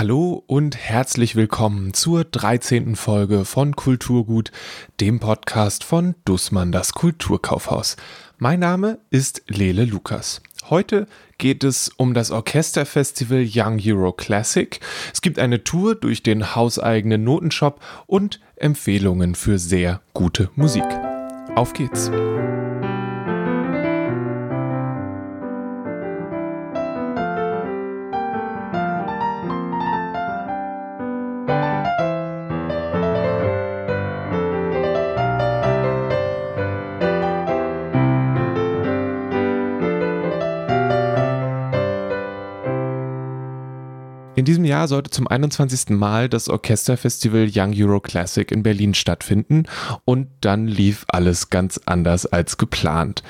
Hallo und herzlich willkommen zur 13. Folge von Kulturgut, dem Podcast von Dussmann das Kulturkaufhaus. Mein Name ist Lele Lukas. Heute geht es um das Orchesterfestival Young Euro Classic. Es gibt eine Tour durch den hauseigenen Notenshop und Empfehlungen für sehr gute Musik. Auf geht's! In diesem Jahr sollte zum 21. Mal das Orchesterfestival Young Euro Classic in Berlin stattfinden und dann lief alles ganz anders als geplant.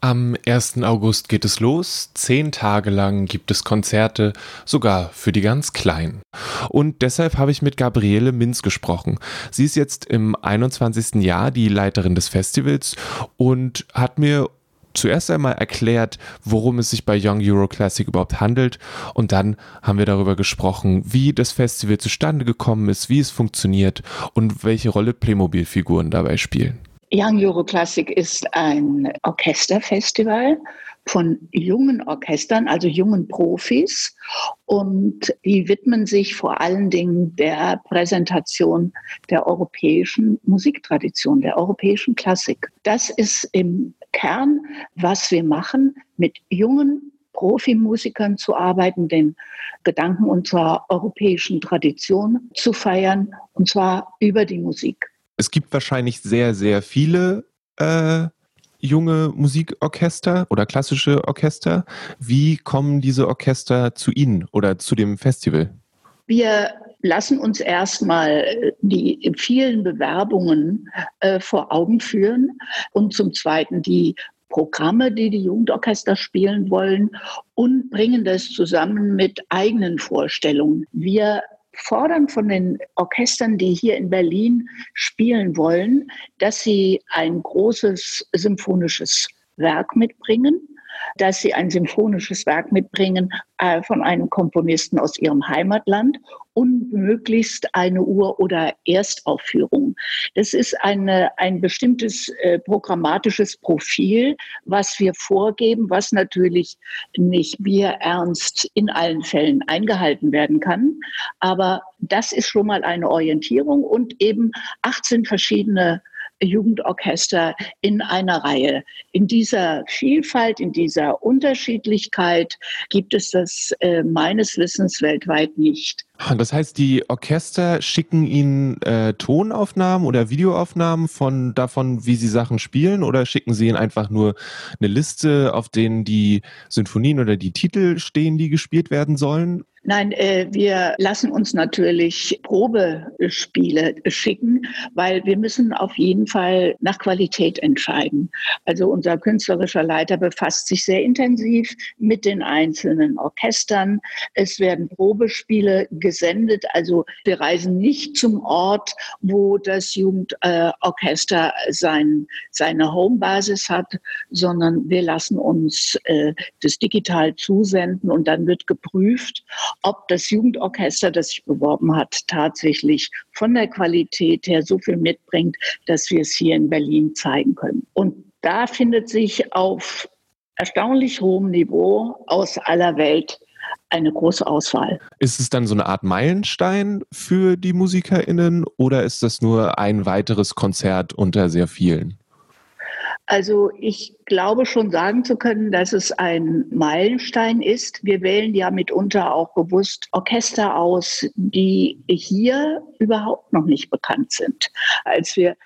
Am 1. August geht es los, zehn Tage lang gibt es Konzerte, sogar für die ganz Kleinen. Und deshalb habe ich mit Gabriele Minz gesprochen. Sie ist jetzt im 21. Jahr die Leiterin des Festivals und hat mir zuerst einmal erklärt, worum es sich bei Young Euro Classic überhaupt handelt und dann haben wir darüber gesprochen, wie das Festival zustande gekommen ist, wie es funktioniert und welche Rolle Playmobil-Figuren dabei spielen. Young Euro Classic ist ein Orchesterfestival von jungen Orchestern, also jungen Profis. Und die widmen sich vor allen Dingen der Präsentation der europäischen Musiktradition, der europäischen Klassik. Das ist im Kern, was wir machen, mit jungen Profimusikern zu arbeiten, den Gedanken unserer europäischen Tradition zu feiern, und zwar über die Musik. Es gibt wahrscheinlich sehr, sehr viele äh, junge Musikorchester oder klassische Orchester. Wie kommen diese Orchester zu Ihnen oder zu dem Festival? Wir lassen uns erstmal die vielen Bewerbungen äh, vor Augen führen und zum Zweiten die Programme, die die Jugendorchester spielen wollen und bringen das zusammen mit eigenen Vorstellungen. Wir fordern von den Orchestern, die hier in Berlin spielen wollen, dass sie ein großes symphonisches Werk mitbringen dass sie ein symphonisches Werk mitbringen äh, von einem Komponisten aus ihrem Heimatland und möglichst eine Ur- oder Erstaufführung. Das ist eine, ein bestimmtes äh, programmatisches Profil, was wir vorgeben, was natürlich nicht wir ernst in allen Fällen eingehalten werden kann. Aber das ist schon mal eine Orientierung und eben 18 verschiedene Jugendorchester in einer Reihe. In dieser Vielfalt, in dieser Unterschiedlichkeit gibt es das äh, meines Wissens weltweit nicht. Das heißt, die Orchester schicken Ihnen äh, Tonaufnahmen oder Videoaufnahmen von davon, wie Sie Sachen spielen, oder schicken Sie Ihnen einfach nur eine Liste, auf denen die Sinfonien oder die Titel stehen, die gespielt werden sollen? Nein, äh, wir lassen uns natürlich Probespiele schicken, weil wir müssen auf jeden Fall nach Qualität entscheiden. Also unser künstlerischer Leiter befasst sich sehr intensiv mit den einzelnen Orchestern. Es werden Probespiele gesendet. Also wir reisen nicht zum Ort, wo das Jugendorchester äh, sein, seine Homebasis hat, sondern wir lassen uns äh, das digital zusenden und dann wird geprüft, ob das Jugendorchester, das sich beworben hat, tatsächlich von der Qualität her so viel mitbringt, dass wir es hier in Berlin zeigen können. Und da findet sich auf erstaunlich hohem Niveau aus aller Welt eine große Auswahl. Ist es dann so eine Art Meilenstein für die MusikerInnen oder ist das nur ein weiteres Konzert unter sehr vielen? Also ich glaube schon sagen zu können, dass es ein Meilenstein ist. Wir wählen ja mitunter auch bewusst Orchester aus, die hier überhaupt noch nicht bekannt sind. Als wir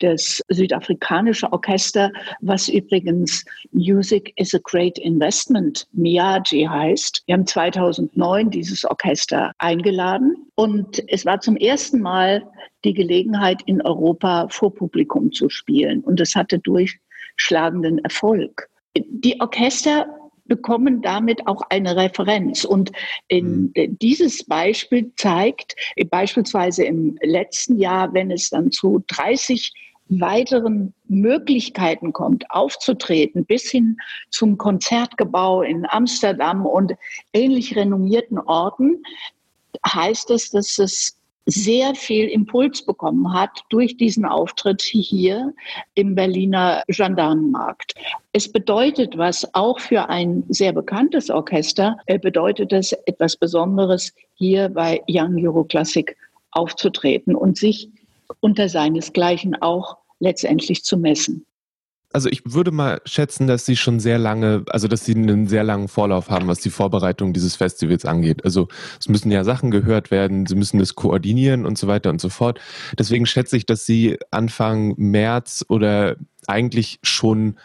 das südafrikanische Orchester, was übrigens Music is a Great Investment, MIAGI heißt. Wir haben 2009 dieses Orchester eingeladen und es war zum ersten Mal die Gelegenheit, in Europa vor Publikum zu spielen. Und es hatte durch schlagenden Erfolg. Die Orchester bekommen damit auch eine Referenz. Und in, mhm. dieses Beispiel zeigt, beispielsweise im letzten Jahr, wenn es dann zu 30 weiteren Möglichkeiten kommt, aufzutreten, bis hin zum Konzertgebau in Amsterdam und ähnlich renommierten Orten, heißt es, dass es sehr viel Impuls bekommen hat durch diesen Auftritt hier im Berliner Gendarmenmarkt. Es bedeutet was auch für ein sehr bekanntes Orchester, äh, bedeutet es etwas Besonderes, hier bei Young Euro Classic aufzutreten und sich unter seinesgleichen auch letztendlich zu messen also ich würde mal schätzen, dass sie schon sehr lange, also dass sie einen sehr langen Vorlauf haben, was die Vorbereitung dieses Festivals angeht. Also es müssen ja Sachen gehört werden, sie müssen das koordinieren und so weiter und so fort. Deswegen schätze ich, dass sie Anfang März oder eigentlich schon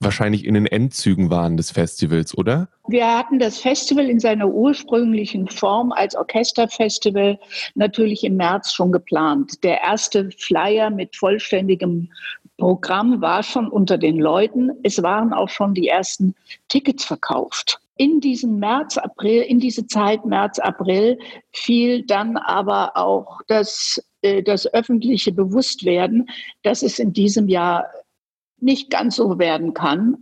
wahrscheinlich in den Endzügen waren des Festivals, oder? Wir hatten das Festival in seiner ursprünglichen Form als Orchesterfestival natürlich im März schon geplant. Der erste Flyer mit vollständigem Programm war schon unter den Leuten. Es waren auch schon die ersten Tickets verkauft. In diesem März, April, in diese Zeit März, April fiel dann aber auch das, äh, das öffentliche Bewusstwerden, dass es in diesem Jahr nicht ganz so werden kann,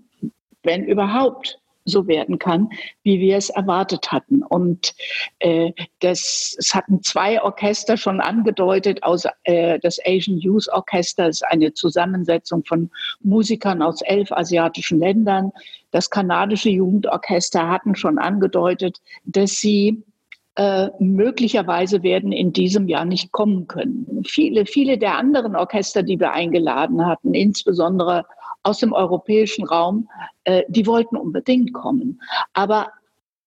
wenn überhaupt so werden kann, wie wir es erwartet hatten. Und äh, das, es hatten zwei Orchester schon angedeutet, aus, äh, das Asian Youth Orchester ist eine Zusammensetzung von Musikern aus elf asiatischen Ländern. Das kanadische Jugendorchester hatten schon angedeutet, dass sie äh, möglicherweise werden in diesem Jahr nicht kommen können. Viele, viele der anderen Orchester, die wir eingeladen hatten, insbesondere aus dem europäischen Raum, äh, die wollten unbedingt kommen. Aber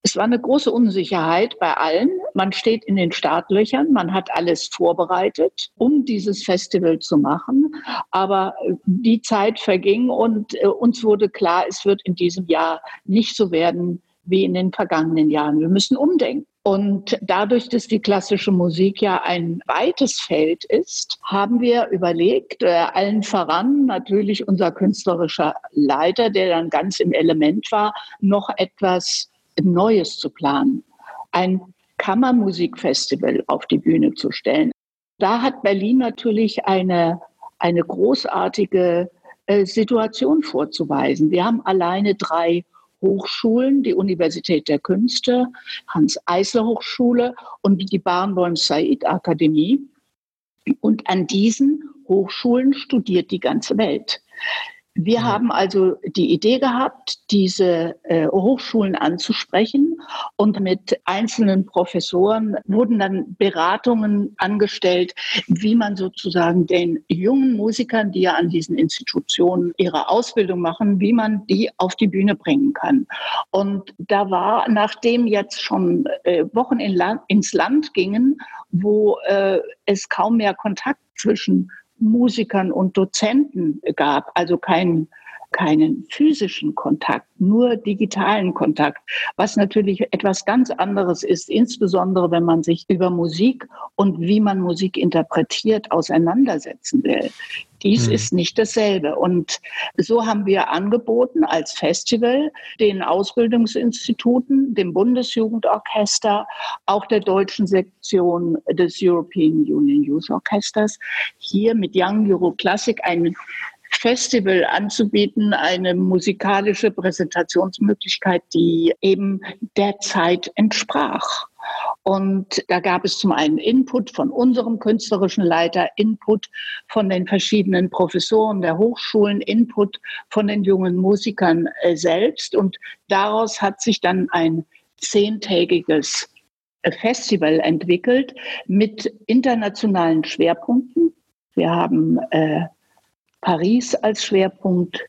es war eine große Unsicherheit bei allen. Man steht in den Startlöchern, man hat alles vorbereitet, um dieses Festival zu machen. Aber die Zeit verging und äh, uns wurde klar, es wird in diesem Jahr nicht so werden wie in den vergangenen Jahren. Wir müssen umdenken. Und dadurch, dass die klassische Musik ja ein weites Feld ist, haben wir überlegt, äh, allen voran natürlich unser künstlerischer Leiter, der dann ganz im Element war, noch etwas Neues zu planen. Ein Kammermusikfestival auf die Bühne zu stellen. Da hat Berlin natürlich eine, eine großartige äh, Situation vorzuweisen. Wir haben alleine drei Hochschulen, die Universität der Künste, Hans-Eisler-Hochschule und die Barnborn-Said-Akademie. Und an diesen Hochschulen studiert die ganze Welt. Wir ja. haben also die Idee gehabt, diese äh, Hochschulen anzusprechen und mit einzelnen Professoren wurden dann Beratungen angestellt, wie man sozusagen den jungen Musikern, die ja an diesen Institutionen ihre Ausbildung machen, wie man die auf die Bühne bringen kann. Und da war, nachdem jetzt schon äh, Wochen in Land, ins Land gingen, wo äh, es kaum mehr Kontakt zwischen Musikern und Dozenten gab, also keinen keinen physischen Kontakt, nur digitalen Kontakt, was natürlich etwas ganz anderes ist, insbesondere wenn man sich über Musik und wie man Musik interpretiert auseinandersetzen will. Dies mhm. ist nicht dasselbe. Und so haben wir angeboten als Festival den Ausbildungsinstituten, dem Bundesjugendorchester, auch der deutschen Sektion des European Union Youth Orchesters, hier mit Young Euro Classic ein Festival anzubieten, eine musikalische Präsentationsmöglichkeit, die eben der Zeit entsprach. Und da gab es zum einen Input von unserem künstlerischen Leiter, Input von den verschiedenen Professoren der Hochschulen, Input von den jungen Musikern äh, selbst. Und daraus hat sich dann ein zehntägiges Festival entwickelt mit internationalen Schwerpunkten. Wir haben äh, Paris als Schwerpunkt,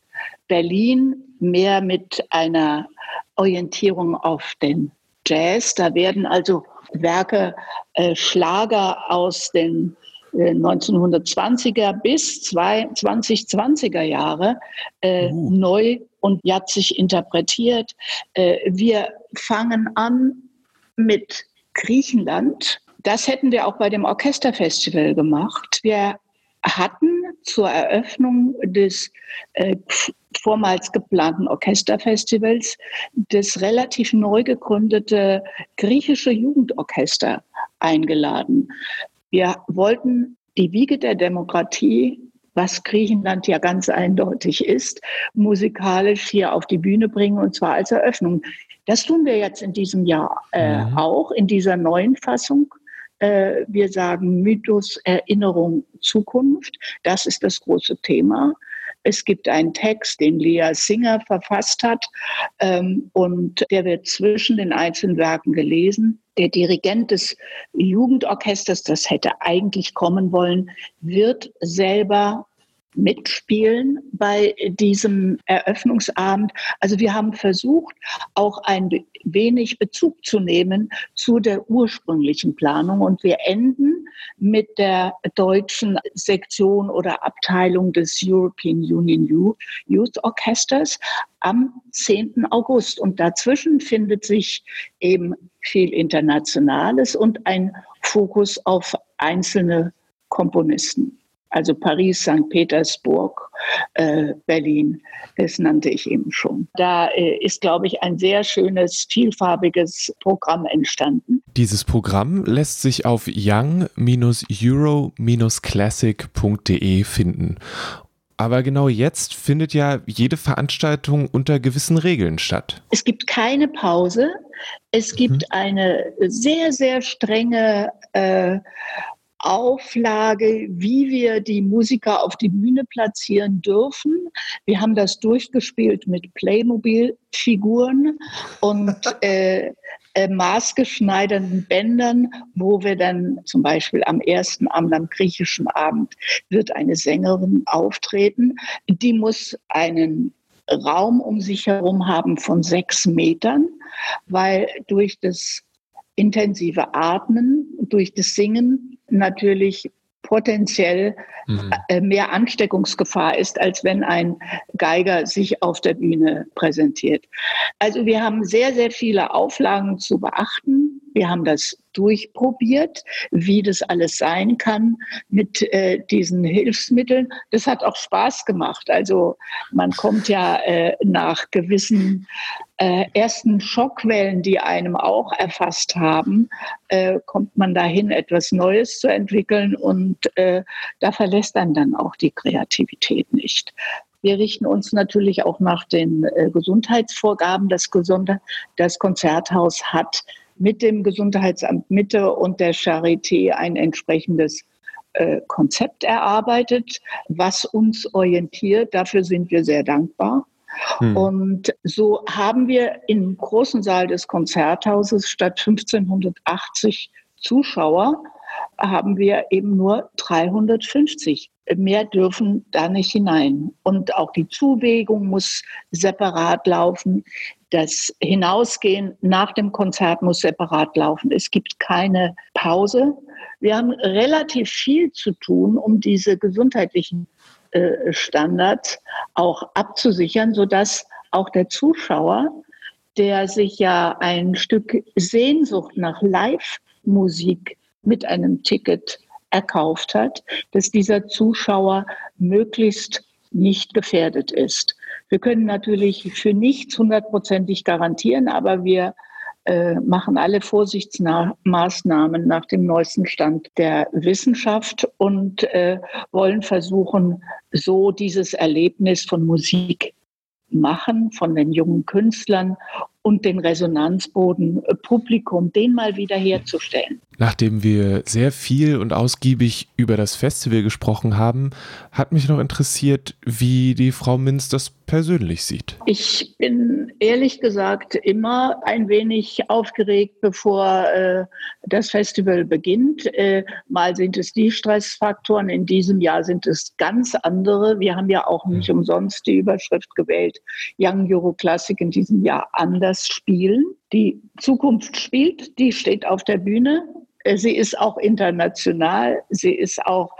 Berlin mehr mit einer Orientierung auf den Jazz. Da werden also Werke, äh, Schlager aus den äh, 1920er bis 2020er Jahre äh, oh. neu und jatzig interpretiert. Äh, wir fangen an mit Griechenland. Das hätten wir auch bei dem Orchesterfestival gemacht. Wir hatten zur Eröffnung des äh, vormals geplanten Orchesterfestivals das relativ neu gegründete griechische Jugendorchester eingeladen. Wir wollten die Wiege der Demokratie, was Griechenland ja ganz eindeutig ist, musikalisch hier auf die Bühne bringen und zwar als Eröffnung. Das tun wir jetzt in diesem Jahr äh, mhm. auch, in dieser neuen Fassung. Äh, wir sagen Mythos, Erinnerung, Zukunft. Das ist das große Thema. Es gibt einen Text, den Lea Singer verfasst hat ähm, und der wird zwischen den einzelnen Werken gelesen. Der Dirigent des Jugendorchesters, das hätte eigentlich kommen wollen, wird selber mitspielen bei diesem Eröffnungsabend. Also wir haben versucht, auch ein wenig Bezug zu nehmen zu der ursprünglichen Planung. Und wir enden mit der deutschen Sektion oder Abteilung des European Union Youth Orchesters am 10. August. Und dazwischen findet sich eben viel Internationales und ein Fokus auf einzelne Komponisten also Paris, St. Petersburg, äh, Berlin, das nannte ich eben schon. Da äh, ist, glaube ich, ein sehr schönes, vielfarbiges Programm entstanden. Dieses Programm lässt sich auf young-euro-classic.de finden. Aber genau jetzt findet ja jede Veranstaltung unter gewissen Regeln statt. Es gibt keine Pause. Es gibt mhm. eine sehr, sehr strenge äh, Auflage, wie wir die Musiker auf die Bühne platzieren dürfen. Wir haben das durchgespielt mit Playmobil-Figuren und äh, äh, maßgeschneiderten Bändern, wo wir dann zum Beispiel am ersten Abend, am griechischen Abend, wird eine Sängerin auftreten. Die muss einen Raum um sich herum haben von sechs Metern, weil durch das intensive Atmen, durch das Singen natürlich potenziell mhm. Äh, mehr Ansteckungsgefahr ist, als wenn ein Geiger sich auf der Bühne präsentiert. Also wir haben sehr, sehr viele Auflagen zu beachten. Wir haben das durchprobiert, wie das alles sein kann mit äh, diesen Hilfsmitteln. Das hat auch Spaß gemacht. Also man kommt ja äh, nach gewissen äh, ersten Schockwellen, die einem auch erfasst haben, äh, kommt man dahin, etwas Neues zu entwickeln und äh, da verlässt dann dann auch die Kreativität nicht. Wir richten uns natürlich auch nach den äh, Gesundheitsvorgaben. Das, Gesunde, das Konzerthaus hat mit dem Gesundheitsamt Mitte und der Charité ein entsprechendes äh, Konzept erarbeitet, was uns orientiert. Dafür sind wir sehr dankbar. Hm. Und so haben wir im großen Saal des Konzerthauses statt 1580 Zuschauer haben wir eben nur 350. Mehr dürfen da nicht hinein. Und auch die Zuwegung muss separat laufen. Das Hinausgehen nach dem Konzert muss separat laufen. Es gibt keine Pause. Wir haben relativ viel zu tun, um diese gesundheitlichen äh, Standards auch abzusichern, sodass auch der Zuschauer, der sich ja ein Stück Sehnsucht nach Live-Musik mit einem Ticket erkauft hat, dass dieser Zuschauer möglichst nicht gefährdet ist. Wir können natürlich für nichts hundertprozentig garantieren, aber wir äh, machen alle Vorsichtsmaßnahmen nach dem neuesten Stand der Wissenschaft und äh, wollen versuchen, so dieses Erlebnis von Musik machen, von den jungen Künstlern und den Resonanzboden äh, Publikum, den mal wieder herzustellen. Nachdem wir sehr viel und ausgiebig über das Festival gesprochen haben, hat mich noch interessiert, wie die Frau Minz das persönlich sieht. Ich bin ehrlich gesagt immer ein wenig aufgeregt, bevor äh, das Festival beginnt. Äh, mal sind es die Stressfaktoren, in diesem Jahr sind es ganz andere. Wir haben ja auch nicht mhm. umsonst die Überschrift gewählt, Young Euro Classic in diesem Jahr anders spielen. Die Zukunft spielt, die steht auf der Bühne. Äh, sie ist auch international, sie ist auch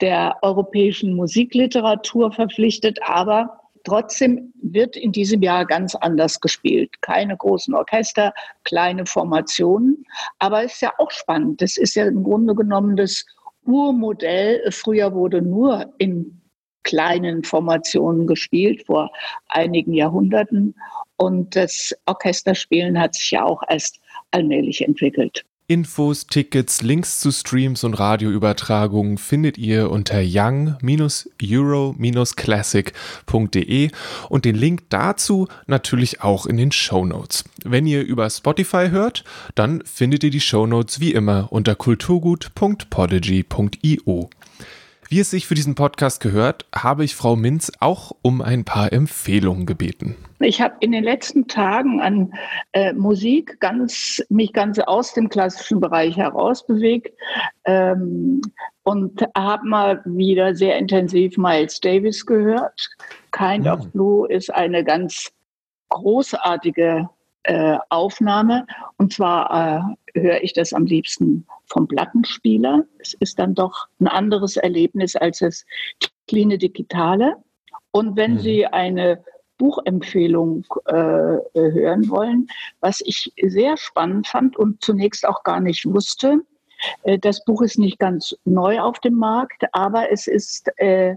der europäischen Musikliteratur verpflichtet, aber Trotzdem wird in diesem Jahr ganz anders gespielt. Keine großen Orchester, kleine Formationen. Aber es ist ja auch spannend. Das ist ja im Grunde genommen das Urmodell. Früher wurde nur in kleinen Formationen gespielt, vor einigen Jahrhunderten. Und das Orchesterspielen hat sich ja auch erst allmählich entwickelt. Infos, Tickets, Links zu Streams und Radioübertragungen findet ihr unter young-euro-classic.de und den Link dazu natürlich auch in den Show Notes. Wenn ihr über Spotify hört, dann findet ihr die Show Notes wie immer unter kulturgut.podigy.io. Wie es sich für diesen Podcast gehört, habe ich Frau Minz auch um ein paar Empfehlungen gebeten. Ich habe in den letzten Tagen an äh, Musik ganz, mich ganz aus dem klassischen Bereich herausbewegt ähm, und habe mal wieder sehr intensiv Miles Davis gehört. Kind mhm. of hm. Blue ist eine ganz großartige äh, Aufnahme. Und zwar äh, höre ich das am liebsten vom Plattenspieler. Es ist dann doch ein anderes Erlebnis als das Kline Digitale. Und wenn mhm. Sie eine Buchempfehlung äh, hören wollen, was ich sehr spannend fand und zunächst auch gar nicht wusste, äh, das Buch ist nicht ganz neu auf dem Markt, aber es ist äh,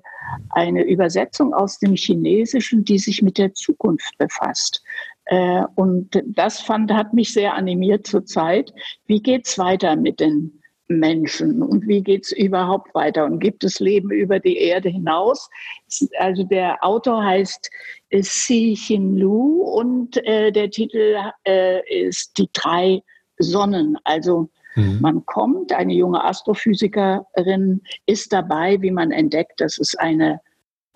eine Übersetzung aus dem Chinesischen, die sich mit der Zukunft befasst. Äh, und das fand, hat mich sehr animiert zur Zeit. Wie geht's weiter mit den Menschen und wie geht's überhaupt weiter und gibt es Leben über die Erde hinaus? Also der Autor heißt Si Xin Lu und äh, der Titel äh, ist Die drei Sonnen. Also mhm. man kommt, eine junge Astrophysikerin ist dabei, wie man entdeckt, dass es eine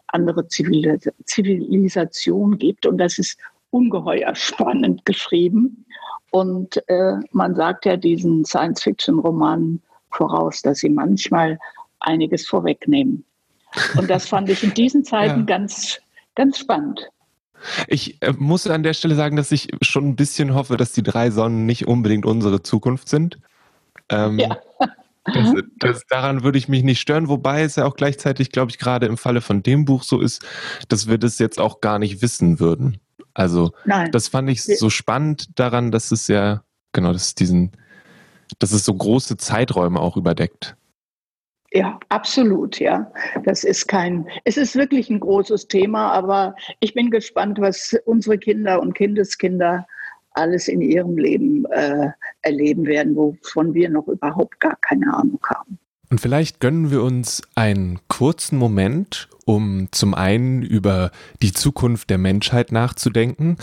andere Zivilisation gibt und das ist ungeheuer spannend geschrieben. Und äh, man sagt ja diesen Science-Fiction-Romanen voraus, dass sie manchmal einiges vorwegnehmen. Und das fand ich in diesen Zeiten ja. ganz, ganz spannend. Ich äh, muss an der Stelle sagen, dass ich schon ein bisschen hoffe, dass die drei Sonnen nicht unbedingt unsere Zukunft sind. Ähm, ja. Das, das, daran würde ich mich nicht stören, wobei es ja auch gleichzeitig, glaube ich, gerade im Falle von dem Buch so ist, dass wir das jetzt auch gar nicht wissen würden. Also Nein. das fand ich so spannend daran, dass es ja, genau, dass es diesen, dass es so große Zeiträume auch überdeckt. Ja, absolut, ja. Das ist kein, es ist wirklich ein großes Thema, aber ich bin gespannt, was unsere Kinder und Kindeskinder alles in ihrem Leben äh, erleben werden, wovon wir noch überhaupt gar keine Ahnung haben. Und vielleicht gönnen wir uns einen kurzen Moment, um zum einen über die Zukunft der Menschheit nachzudenken.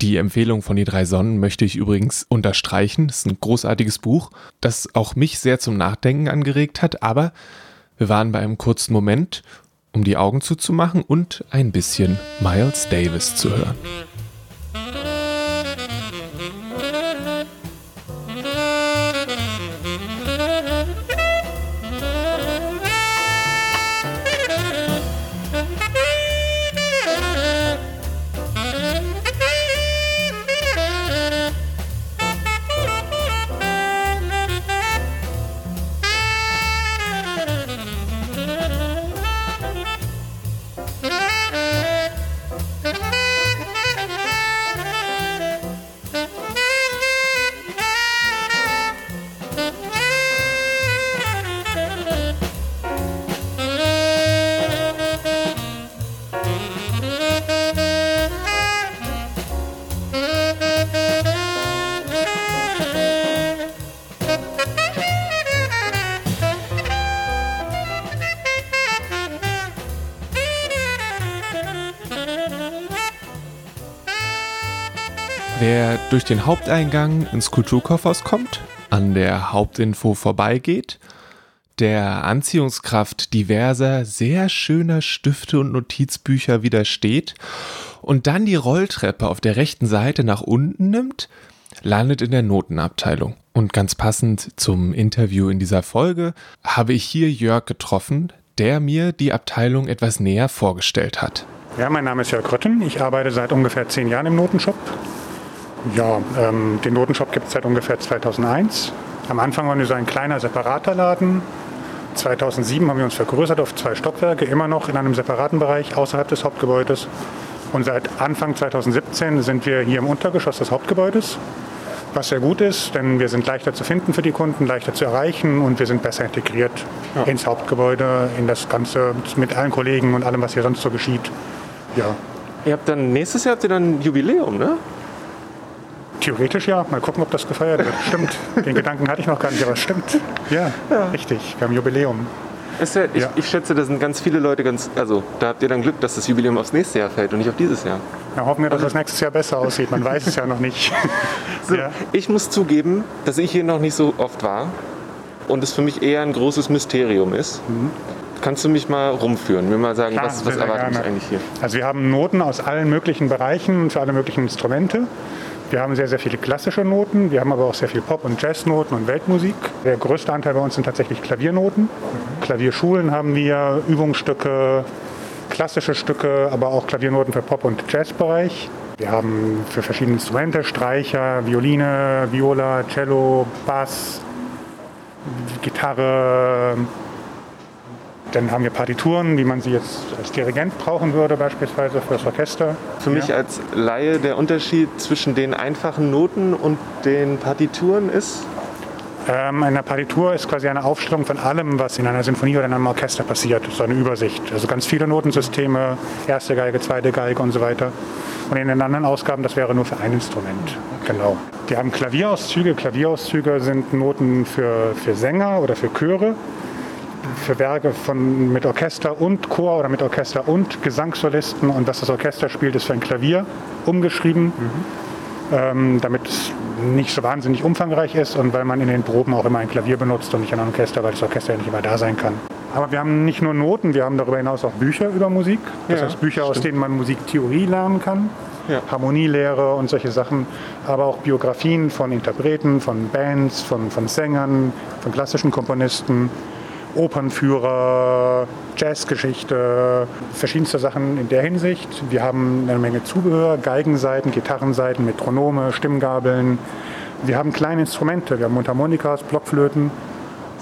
Die Empfehlung von die drei Sonnen möchte ich übrigens unterstreichen. Das ist ein großartiges Buch, das auch mich sehr zum Nachdenken angeregt hat. Aber wir waren bei einem kurzen Moment, um die Augen zuzumachen und ein bisschen Miles Davis zu hören. Durch den Haupteingang ins Kulturkaufhaus kommt, an der Hauptinfo vorbeigeht, der Anziehungskraft diverser, sehr schöner Stifte und Notizbücher widersteht und dann die Rolltreppe auf der rechten Seite nach unten nimmt, landet in der Notenabteilung. Und ganz passend zum Interview in dieser Folge habe ich hier Jörg getroffen, der mir die Abteilung etwas näher vorgestellt hat. Ja, mein Name ist Jörg Rötten. Ich arbeite seit ungefähr zehn Jahren im Notenshop ja, ähm, den Notenshop gibt es seit ungefähr 2001. Am Anfang waren wir so ein kleiner separater Laden. 2007 haben wir uns vergrößert auf zwei Stockwerke, immer noch in einem separaten Bereich außerhalb des Hauptgebäudes. Und seit Anfang 2017 sind wir hier im Untergeschoss des Hauptgebäudes, was sehr gut ist, denn wir sind leichter zu finden für die Kunden, leichter zu erreichen und wir sind besser integriert ja. ins Hauptgebäude, in das Ganze mit allen Kollegen und allem, was hier sonst so geschieht. Ja. Ihr habt dann nächstes Jahr habt ihr dann ein Jubiläum, ne? Theoretisch ja. Mal gucken, ob das gefeiert wird. Stimmt. Den Gedanken hatte ich noch gar nicht, aber es stimmt. Ja, ja. richtig. Wir haben Jubiläum. Ja, ich, ja. ich, schätze, da sind ganz viele Leute ganz, also da habt ihr dann Glück, dass das Jubiläum aufs nächste Jahr fällt und nicht auf dieses Jahr. Ja, hoffen wir, dass das nächstes Jahr besser aussieht. Man weiß es ja noch nicht. So, ja. Ich muss zugeben, dass ich hier noch nicht so oft war und es für mich eher ein großes Mysterium ist. Mhm. Kannst du mich mal rumführen, mir mal sagen, Klar, was, was erwartet mich eigentlich hier? Also wir haben Noten aus allen möglichen Bereichen für alle möglichen Instrumente. Wir haben sehr, sehr viele klassische Noten, wir haben aber auch sehr viel Pop- und Jazznoten und Weltmusik. Der größte Anteil bei uns sind tatsächlich Klaviernoten. Klavierschulen haben wir, Übungsstücke, klassische Stücke, aber auch Klaviernoten für Pop- und Jazzbereich. Wir haben für verschiedene Instrumente Streicher, Violine, Viola, Cello, Bass, Gitarre, dann haben wir Partituren, wie man sie jetzt als Dirigent brauchen würde, beispielsweise für das Orchester. Für mich als Laie der Unterschied zwischen den einfachen Noten und den Partituren ist? Ähm, eine Partitur ist quasi eine Aufstellung von allem, was in einer Sinfonie oder in einem Orchester passiert. So eine Übersicht. Also ganz viele Notensysteme, erste Geige, zweite Geige und so weiter. Und in den anderen Ausgaben, das wäre nur für ein Instrument. Genau. Die haben Klavierauszüge. Klavierauszüge sind Noten für, für Sänger oder für Chöre für Werke von, mit Orchester und Chor oder mit Orchester und Gesangssolisten und was das Orchester spielt, ist für ein Klavier umgeschrieben, mhm. ähm, damit es nicht so wahnsinnig umfangreich ist und weil man in den Proben auch immer ein Klavier benutzt und nicht ein Orchester, weil das Orchester ja nicht immer da sein kann. Aber wir haben nicht nur Noten, wir haben darüber hinaus auch Bücher über Musik. Das ja, heißt Bücher, stimmt. aus denen man Musiktheorie lernen kann. Ja. Harmonielehre und solche Sachen, aber auch Biografien von Interpreten, von Bands, von, von Sängern, von klassischen Komponisten. Opernführer, Jazzgeschichte, verschiedenste Sachen in der Hinsicht. Wir haben eine Menge Zubehör, Geigenseiten, Gitarrenseiten, Metronome, Stimmgabeln. Wir haben kleine Instrumente, wir haben Mundharmonikas, Blockflöten.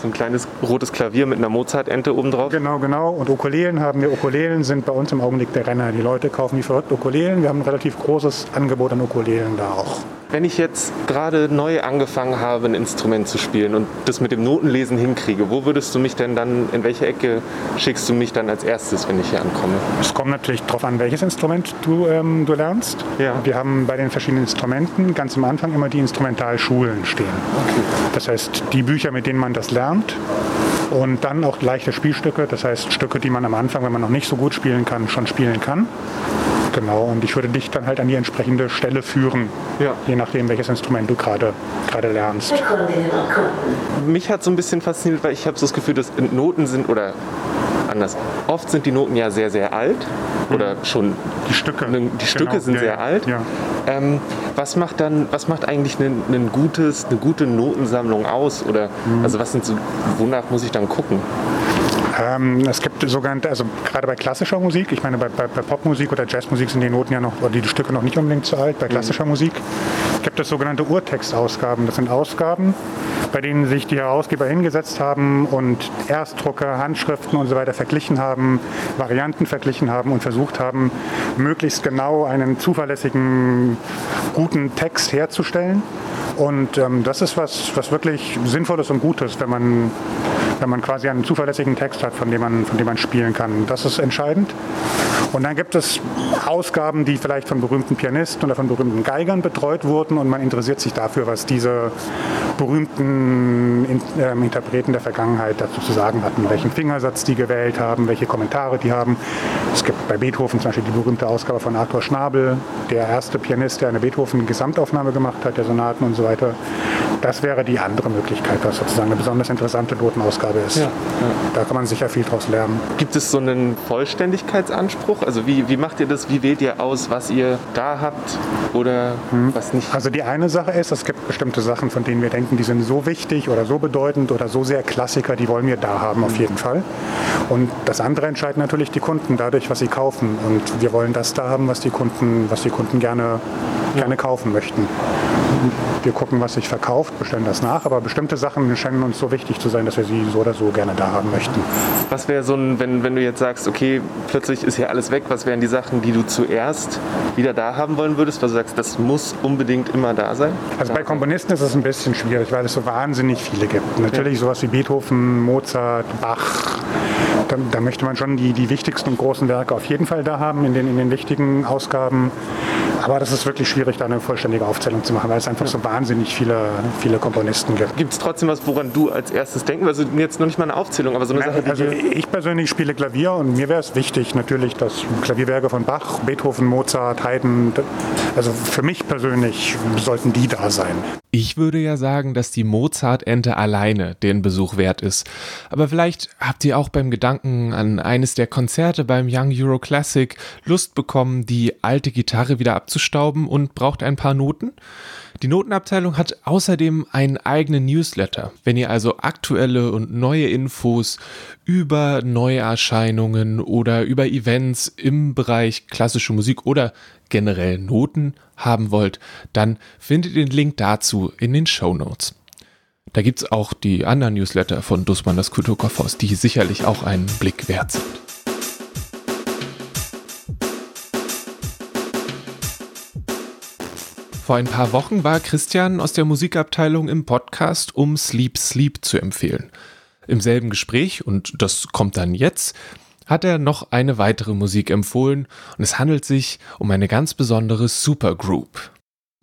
So ein kleines rotes Klavier mit einer Mozart-Ente oben drauf. Genau, genau. Und Ukulelen haben wir. Ukulelen sind bei uns im Augenblick der Renner. Die Leute kaufen wie verrückt Ukulelen. Wir haben ein relativ großes Angebot an Ukulelen da auch. Wenn ich jetzt gerade neu angefangen habe, ein Instrument zu spielen und das mit dem Notenlesen hinkriege, wo würdest du mich denn dann, in welche Ecke schickst du mich dann als erstes, wenn ich hier ankomme? Es kommt natürlich darauf an, welches Instrument du, ähm, du lernst. Ja. Wir haben bei den verschiedenen Instrumenten ganz am Anfang immer die Instrumentalschulen stehen. Okay. Das heißt, die Bücher, mit denen man das lernt, und dann auch leichte Spielstücke, das heißt Stücke, die man am Anfang, wenn man noch nicht so gut spielen kann, schon spielen kann. Genau, und ich würde dich dann halt an die entsprechende Stelle führen, ja. je nachdem, welches Instrument du gerade lernst. Mich hat so ein bisschen fasziniert, weil ich habe so das Gefühl, dass Noten sind oder anders. Oft sind die Noten ja sehr, sehr alt oder mhm. schon die Stücke. Ne, die Stücke genau. sind ja, sehr alt. Ja. Ähm, was macht dann, was macht eigentlich ein, ein gutes, eine gute Notensammlung aus? Oder mhm. also was sind so, wonach muss ich dann gucken? Ähm, es gibt sogenannte, also gerade bei klassischer Musik, ich meine bei, bei, bei, Popmusik oder Jazzmusik sind die Noten ja noch, oder die Stücke noch nicht unbedingt zu alt. Bei mhm. klassischer mhm. Musik gibt es sogenannte Urtextausgaben. Das sind Ausgaben, bei denen sich die Herausgeber hingesetzt haben und Erstdrucke, Handschriften und so weiter verglichen haben, Varianten verglichen haben und versucht haben, möglichst genau einen zuverlässigen, guten Text herzustellen. Und ähm, das ist was, was wirklich Sinnvolles und Gutes, wenn man wenn man quasi einen zuverlässigen Text hat, von dem man, von dem man spielen kann. Das ist entscheidend. Und dann gibt es Ausgaben, die vielleicht von berühmten Pianisten oder von berühmten Geigern betreut wurden und man interessiert sich dafür, was diese berühmten äh, Interpreten der Vergangenheit dazu zu sagen hatten, welchen Fingersatz die gewählt haben, welche Kommentare die haben. Es gibt bei Beethoven zum Beispiel die berühmte Ausgabe von Arthur Schnabel, der erste Pianist, der eine Beethoven-Gesamtaufnahme gemacht hat, der Sonaten und so weiter. Das wäre die andere Möglichkeit, was sozusagen eine besonders interessante Notenausgabe ist. Ja, ja. Da kann man sicher viel draus lernen. Gibt es so einen Vollständigkeitsanspruch? Also wie, wie macht ihr das? Wie wählt ihr aus, was ihr da habt oder hm. was nicht? Also die eine Sache ist, es gibt bestimmte Sachen, von denen wir denken, die sind so wichtig oder so bedeutend oder so sehr Klassiker, die wollen wir da haben auf jeden Fall. Und das andere entscheiden natürlich die Kunden dadurch, was sie kaufen. Und wir wollen das da haben, was die Kunden, was die Kunden gerne, gerne kaufen möchten. Wir gucken, was sich verkauft, bestellen das nach, aber bestimmte Sachen scheinen uns so wichtig zu sein, dass wir sie so oder so gerne da haben möchten. Was wäre so ein, wenn, wenn du jetzt sagst, okay, plötzlich ist hier alles weg, was wären die Sachen, die du zuerst wieder da haben wollen würdest, weil du sagst, das muss unbedingt immer da sein? Also bei Komponisten ist es ein bisschen schwierig, weil es so wahnsinnig viele gibt. Natürlich ja. sowas wie Beethoven, Mozart, Bach, da, da, möchte man schon die, die wichtigsten und großen Werke auf jeden Fall da haben in den, in den wichtigen Ausgaben. Aber das ist wirklich schwierig, da eine vollständige Aufzählung zu machen, weil es einfach so wahnsinnig viele, viele Komponisten gibt. Gibt es trotzdem was, woran du als erstes denken? Also jetzt noch nicht mal eine Aufzählung, aber so eine Sache, die Also ich persönlich spiele Klavier und mir wäre es wichtig natürlich, dass Klavierwerke von Bach, Beethoven, Mozart, Haydn, also für mich persönlich sollten die da sein. Ich würde ja sagen, dass die Mozart-Ente alleine den Besuch wert ist. Aber vielleicht habt ihr auch beim Gedanken an eines der Konzerte beim Young Euro Classic Lust bekommen, die alte Gitarre wieder abzustauben und braucht ein paar Noten? Die Notenabteilung hat außerdem einen eigenen Newsletter. Wenn ihr also aktuelle und neue Infos über Neuerscheinungen oder über Events im Bereich klassische Musik oder generell Noten haben wollt, dann findet ihr den Link dazu in den Show Notes. Da gibt es auch die anderen Newsletter von Dussmann das Kulturkaufhaus, die sicherlich auch einen Blick wert sind. Vor ein paar Wochen war Christian aus der Musikabteilung im Podcast, um Sleep Sleep zu empfehlen. Im selben Gespräch, und das kommt dann jetzt, hat er noch eine weitere Musik empfohlen und es handelt sich um eine ganz besondere Supergroup.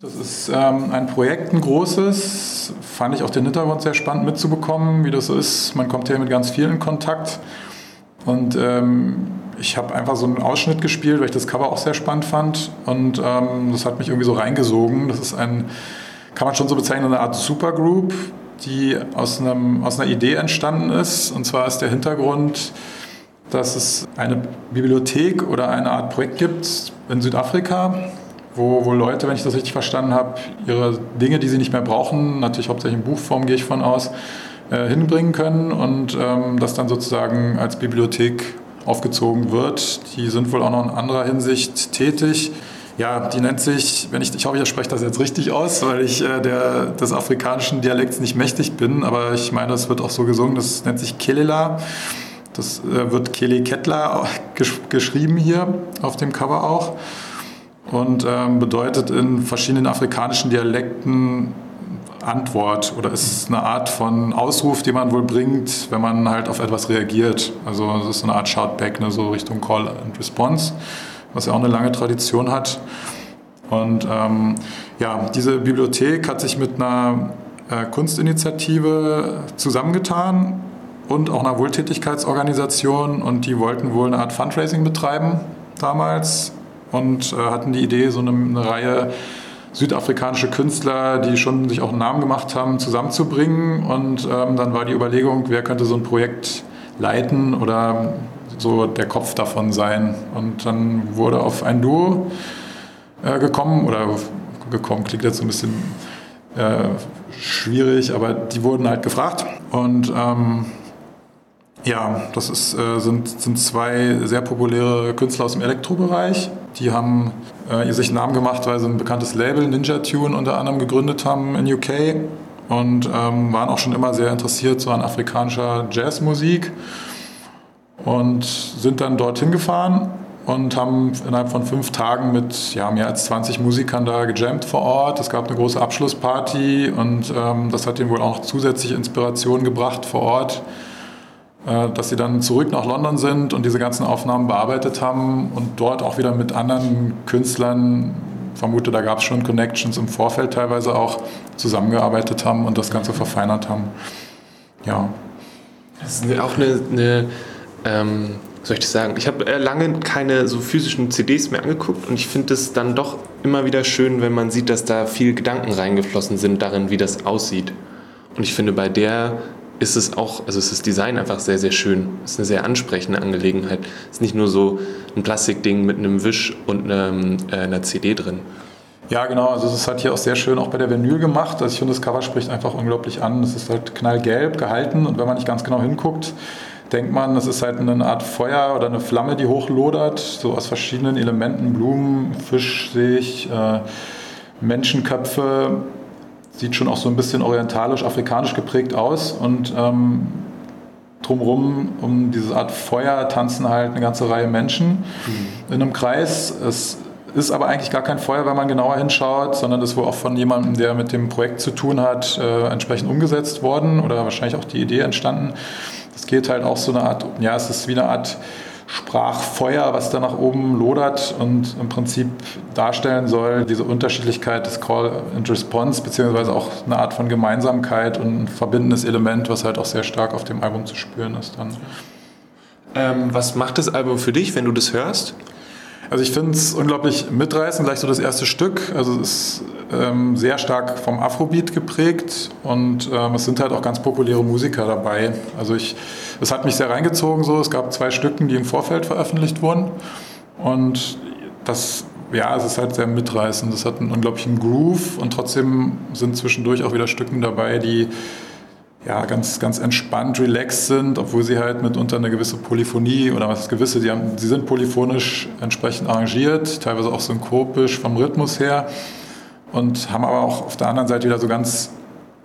Das ist ähm, ein Projekt, ein großes. Fand ich auch den Hintergrund sehr spannend mitzubekommen, wie das ist. Man kommt hier mit ganz vielen in Kontakt. Und ähm, ich habe einfach so einen Ausschnitt gespielt, weil ich das Cover auch sehr spannend fand. Und ähm, das hat mich irgendwie so reingesogen. Das ist ein, kann man schon so bezeichnen, eine Art Supergroup, die aus, einem, aus einer Idee entstanden ist. Und zwar ist der Hintergrund, dass es eine Bibliothek oder eine Art Projekt gibt in Südafrika, wo, wo Leute, wenn ich das richtig verstanden habe, ihre Dinge, die sie nicht mehr brauchen, natürlich hauptsächlich in Buchform gehe ich von aus, äh, hinbringen können und ähm, das dann sozusagen als Bibliothek aufgezogen wird. Die sind wohl auch noch in anderer Hinsicht tätig. Ja, die nennt sich, wenn ich, ich hoffe, ich spreche das jetzt richtig aus, weil ich äh, der, des afrikanischen Dialekts nicht mächtig bin, aber ich meine, das wird auch so gesungen, das nennt sich Kelela. Das äh, wird Kelly Kettler gesch geschrieben hier auf dem Cover auch und ähm, bedeutet in verschiedenen afrikanischen Dialekten Antwort oder ist eine Art von Ausruf, den man wohl bringt, wenn man halt auf etwas reagiert. Also es ist eine Art Shoutback, ne, so Richtung Call and Response, was ja auch eine lange Tradition hat. Und ähm, ja, diese Bibliothek hat sich mit einer äh, Kunstinitiative zusammengetan und auch einer Wohltätigkeitsorganisation und die wollten wohl eine Art Fundraising betreiben damals und äh, hatten die Idee, so eine, eine Reihe südafrikanische Künstler, die schon sich auch einen Namen gemacht haben, zusammenzubringen. Und ähm, dann war die Überlegung, wer könnte so ein Projekt leiten oder so der Kopf davon sein. Und dann wurde auf ein Duo äh, gekommen oder gekommen, klingt jetzt so ein bisschen äh, schwierig, aber die wurden halt gefragt. Und ähm, ja, das ist, äh, sind, sind zwei sehr populäre Künstler aus dem Elektrobereich. Die haben äh, sich einen Namen gemacht, weil sie ein bekanntes Label, Ninja Tune, unter anderem gegründet haben in UK und ähm, waren auch schon immer sehr interessiert so an afrikanischer Jazzmusik und sind dann dorthin gefahren und haben innerhalb von fünf Tagen mit ja, mehr als 20 Musikern da gejammt vor Ort. Es gab eine große Abschlussparty und ähm, das hat ihnen wohl auch zusätzliche Inspiration gebracht vor Ort dass sie dann zurück nach London sind und diese ganzen Aufnahmen bearbeitet haben und dort auch wieder mit anderen Künstlern, vermute, da gab es schon Connections im Vorfeld teilweise auch, zusammengearbeitet haben und das Ganze verfeinert haben. Ja. Das ist auch eine, eine ähm, soll ich das sagen? Ich habe äh, lange keine so physischen CDs mehr angeguckt und ich finde es dann doch immer wieder schön, wenn man sieht, dass da viel Gedanken reingeflossen sind darin, wie das aussieht. Und ich finde, bei der ist es auch, also ist das Design einfach sehr, sehr schön. Es ist eine sehr ansprechende Angelegenheit. Es ist nicht nur so ein Plastikding mit einem Wisch und einem, äh, einer CD drin. Ja, genau. Also es halt hier auch sehr schön auch bei der Vinyl gemacht. Also ich finde, das Cover spricht einfach unglaublich an. Es ist halt knallgelb gehalten und wenn man nicht ganz genau hinguckt, denkt man, das ist halt eine Art Feuer oder eine Flamme, die hochlodert, so aus verschiedenen Elementen, Blumen, Fisch sehe ich, äh, Menschenköpfe, sieht schon auch so ein bisschen orientalisch, afrikanisch geprägt aus und ähm, drumherum um diese Art Feuer tanzen halt eine ganze Reihe Menschen mhm. in einem Kreis. Es ist aber eigentlich gar kein Feuer, wenn man genauer hinschaut, sondern das ist wohl auch von jemandem, der mit dem Projekt zu tun hat, äh, entsprechend umgesetzt worden oder wahrscheinlich auch die Idee entstanden. Es geht halt auch so eine Art, ja, es ist wie eine Art Sprachfeuer, was da nach oben lodert und im Prinzip darstellen soll, diese Unterschiedlichkeit des Call and Response, beziehungsweise auch eine Art von Gemeinsamkeit und ein verbindendes Element, was halt auch sehr stark auf dem Album zu spüren ist dann. Ähm, was macht das Album für dich, wenn du das hörst? Also ich finde es unglaublich mitreißend, gleich so das erste Stück. Also es ist ähm, sehr stark vom Afrobeat geprägt und ähm, es sind halt auch ganz populäre Musiker dabei. Also ich, es hat mich sehr reingezogen so. Es gab zwei Stücken, die im Vorfeld veröffentlicht wurden und das, ja, es ist halt sehr mitreißend. Es hat einen unglaublichen Groove und trotzdem sind zwischendurch auch wieder Stücken dabei, die ja, ganz, ganz entspannt, relaxed sind, obwohl sie halt mitunter eine gewisse Polyphonie oder was gewisse, sie, haben, sie sind polyphonisch entsprechend arrangiert, teilweise auch synkopisch vom Rhythmus her und haben aber auch auf der anderen Seite wieder so ganz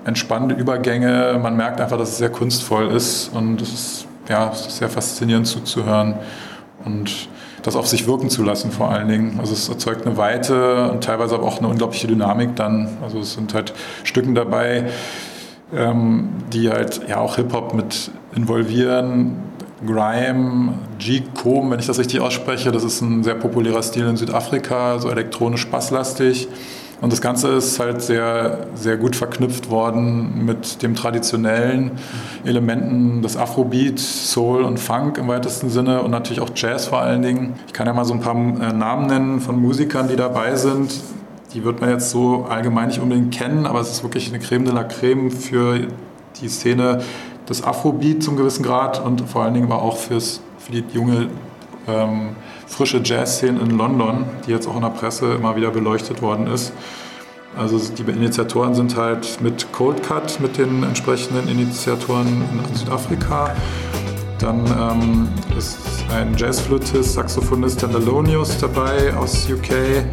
entspannte Übergänge. Man merkt einfach, dass es sehr kunstvoll ist und es ist, ja, es ist sehr faszinierend zuzuhören und das auf sich wirken zu lassen vor allen Dingen. Also es erzeugt eine Weite und teilweise aber auch eine unglaubliche Dynamik dann. Also es sind halt Stücken dabei, ähm, die halt ja auch Hip-Hop mit involvieren. Grime, G-Com, wenn ich das richtig ausspreche, das ist ein sehr populärer Stil in Südafrika, so elektronisch basslastig. Und das Ganze ist halt sehr, sehr gut verknüpft worden mit dem traditionellen Elementen des Afrobeat, Soul und Funk im weitesten Sinne und natürlich auch Jazz vor allen Dingen. Ich kann ja mal so ein paar äh, Namen nennen von Musikern, die dabei sind. Die wird man jetzt so allgemein nicht unbedingt kennen, aber es ist wirklich eine Creme de la Creme für die Szene des Afrobeat zum gewissen Grad und vor allen Dingen aber auch fürs, für die junge, ähm, frische Jazz-Szene in London, die jetzt auch in der Presse immer wieder beleuchtet worden ist. Also die Initiatoren sind halt mit Cold Cut, mit den entsprechenden Initiatoren in Südafrika. Dann ähm, ist ein Jazzflötist, Saxophonist Tendelonius dabei aus UK.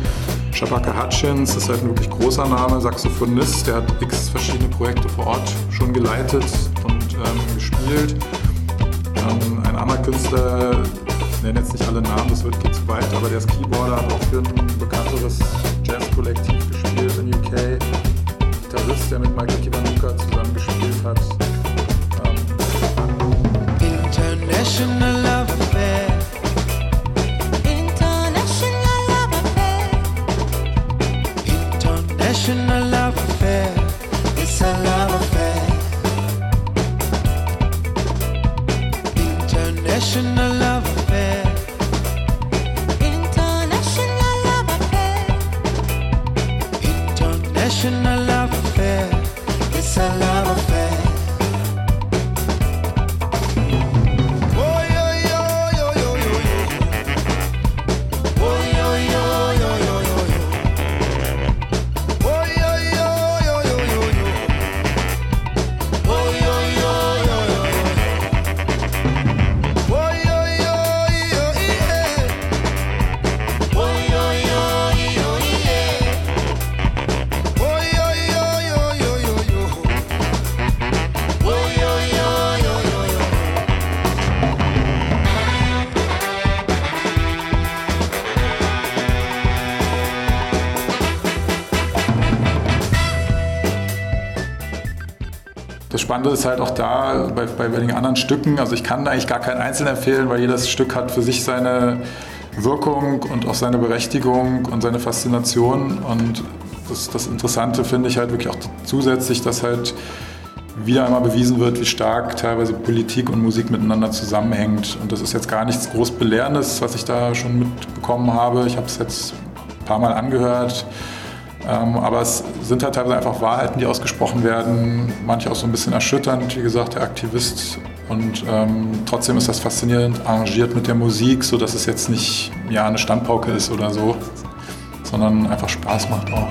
Shabaka Hutchins ist halt ein wirklich großer Name, Saxophonist, der hat x verschiedene Projekte vor Ort schon geleitet und ähm, gespielt. Ähm, ein anderer Künstler, ich nenne jetzt nicht alle Namen, das wird geht zu weit, aber der ist Keyboarder, hat auch für ein bekannteres Das Spannende ist halt auch da bei, bei einigen anderen Stücken. Also ich kann eigentlich gar keinen einzeln empfehlen, weil jedes Stück hat für sich seine Wirkung und auch seine Berechtigung und seine Faszination. Und das, das Interessante finde ich halt wirklich auch zusätzlich, dass halt wieder einmal bewiesen wird, wie stark teilweise Politik und Musik miteinander zusammenhängt. Und das ist jetzt gar nichts groß Belehrendes, was ich da schon mitbekommen habe. Ich habe es jetzt ein paar Mal angehört. Ähm, aber es sind halt teilweise einfach Wahrheiten, die ausgesprochen werden, manche auch so ein bisschen erschütternd, wie gesagt, der Aktivist. Und ähm, trotzdem ist das faszinierend arrangiert mit der Musik, sodass es jetzt nicht ja, eine Standpauke ist oder so, sondern einfach Spaß macht auch.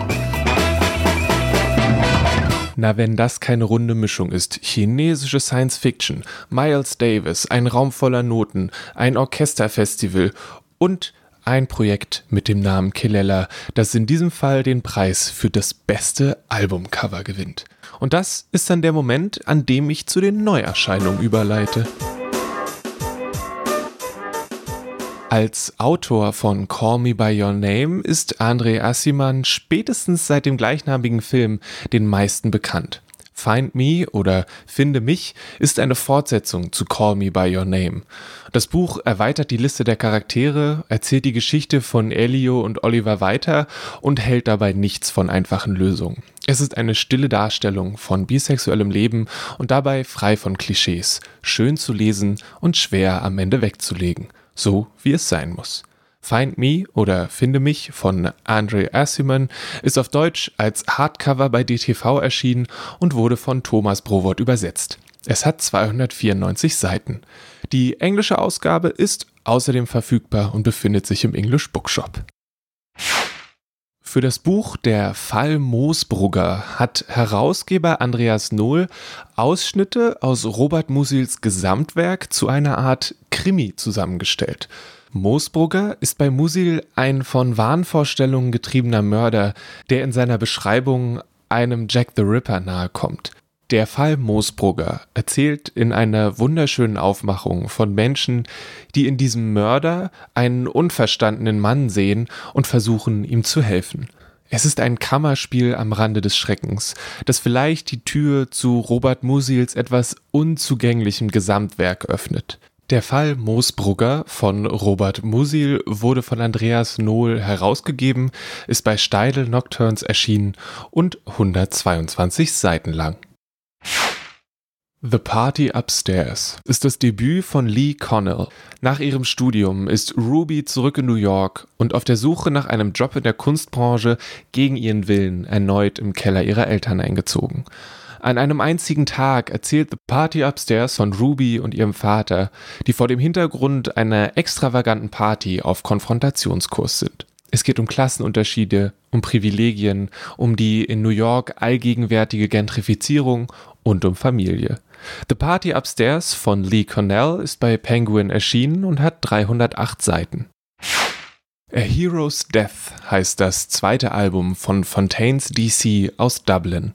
Na, wenn das keine runde Mischung ist. Chinesische Science Fiction, Miles Davis, ein Raum voller Noten, ein Orchesterfestival und ein Projekt mit dem Namen Kilella, das in diesem Fall den Preis für das beste Albumcover gewinnt. Und das ist dann der Moment, an dem ich zu den Neuerscheinungen überleite. Als Autor von Call Me By Your Name ist André Assiman spätestens seit dem gleichnamigen Film den meisten bekannt. Find Me oder Finde mich ist eine Fortsetzung zu Call Me By Your Name. Das Buch erweitert die Liste der Charaktere, erzählt die Geschichte von Elio und Oliver weiter und hält dabei nichts von einfachen Lösungen. Es ist eine stille Darstellung von bisexuellem Leben und dabei frei von Klischees, schön zu lesen und schwer am Ende wegzulegen, so wie es sein muss. Find Me oder Finde mich von Andre Assiman ist auf Deutsch als Hardcover bei DTV erschienen und wurde von Thomas Browort übersetzt. Es hat 294 Seiten. Die englische Ausgabe ist außerdem verfügbar und befindet sich im English Bookshop. Für das Buch Der Fall Moosbrugger hat Herausgeber Andreas Nohl Ausschnitte aus Robert Musils Gesamtwerk zu einer Art Krimi zusammengestellt. Moosbrugger ist bei Musil ein von Wahnvorstellungen getriebener Mörder, der in seiner Beschreibung einem Jack the Ripper nahekommt. Der Fall Moosbrugger erzählt in einer wunderschönen Aufmachung von Menschen, die in diesem Mörder einen unverstandenen Mann sehen und versuchen, ihm zu helfen. Es ist ein Kammerspiel am Rande des Schreckens, das vielleicht die Tür zu Robert Musils etwas unzugänglichem Gesamtwerk öffnet. Der Fall Moosbrugger von Robert Musil wurde von Andreas Nohl herausgegeben, ist bei Steidel Nocturnes erschienen und 122 Seiten lang. The Party Upstairs ist das Debüt von Lee Connell. Nach ihrem Studium ist Ruby zurück in New York und auf der Suche nach einem Job in der Kunstbranche gegen ihren Willen erneut im Keller ihrer Eltern eingezogen. An einem einzigen Tag erzählt The Party Upstairs von Ruby und ihrem Vater, die vor dem Hintergrund einer extravaganten Party auf Konfrontationskurs sind. Es geht um Klassenunterschiede, um Privilegien, um die in New York allgegenwärtige Gentrifizierung und um Familie. The Party Upstairs von Lee Cornell ist bei Penguin erschienen und hat 308 Seiten. A Hero's Death heißt das zweite Album von Fontaines DC aus Dublin.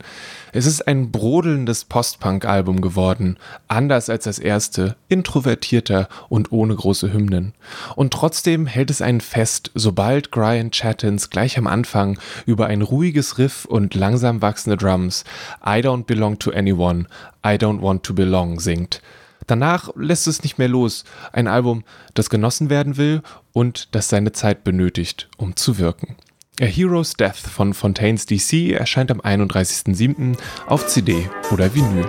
Es ist ein brodelndes Post-Punk-Album geworden, anders als das erste, introvertierter und ohne große Hymnen. Und trotzdem hält es einen fest, sobald Brian Chattins gleich am Anfang über ein ruhiges Riff und langsam wachsende Drums I don't belong to anyone, I don't want to belong singt. Danach lässt es nicht mehr los. Ein Album, das genossen werden will und das seine Zeit benötigt, um zu wirken. A Hero's Death von Fontaines DC erscheint am 31.07. auf CD oder Vinyl.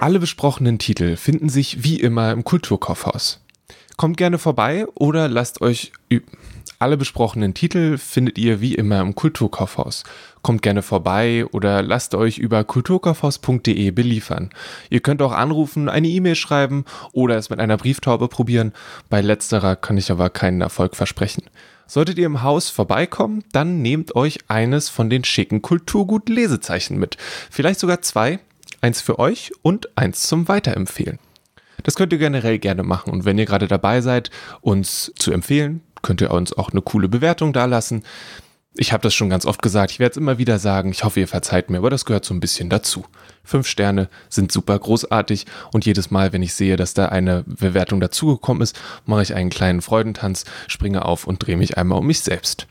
Alle besprochenen Titel finden sich wie immer im Kulturkaufhaus. Kommt gerne vorbei oder lasst euch alle besprochenen Titel findet ihr wie immer im Kulturkaufhaus. Kommt gerne vorbei oder lasst euch über kulturkaufhaus.de beliefern. Ihr könnt auch anrufen, eine E-Mail schreiben oder es mit einer Brieftaube probieren. Bei letzterer kann ich aber keinen Erfolg versprechen. Solltet ihr im Haus vorbeikommen, dann nehmt euch eines von den schicken Kulturgut-Lesezeichen mit. Vielleicht sogar zwei. Eins für euch und eins zum Weiterempfehlen. Das könnt ihr generell gerne machen und wenn ihr gerade dabei seid, uns zu empfehlen, könnt ihr uns auch eine coole Bewertung dalassen. Ich habe das schon ganz oft gesagt, ich werde es immer wieder sagen, ich hoffe, ihr verzeiht mir, aber das gehört so ein bisschen dazu. Fünf Sterne sind super großartig und jedes Mal, wenn ich sehe, dass da eine Bewertung dazugekommen ist, mache ich einen kleinen Freudentanz, springe auf und drehe mich einmal um mich selbst.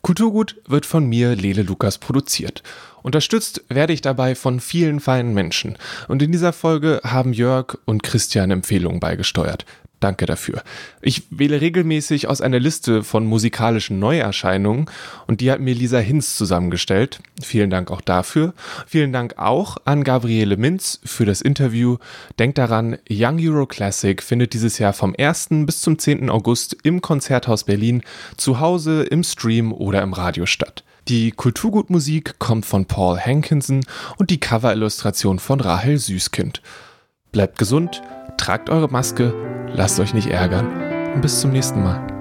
Kulturgut wird von mir, Lele Lukas, produziert. Unterstützt werde ich dabei von vielen feinen Menschen. Und in dieser Folge haben Jörg und Christian Empfehlungen beigesteuert. Danke dafür. Ich wähle regelmäßig aus einer Liste von musikalischen Neuerscheinungen und die hat mir Lisa Hinz zusammengestellt. Vielen Dank auch dafür. Vielen Dank auch an Gabriele Minz für das Interview. Denkt daran, Young Euro Classic findet dieses Jahr vom 1. bis zum 10. August im Konzerthaus Berlin zu Hause, im Stream oder im Radio statt. Die Kulturgutmusik kommt von Paul Hankinson und die Coverillustration von Rahel Süßkind. Bleibt gesund, tragt eure Maske, lasst euch nicht ärgern und bis zum nächsten Mal.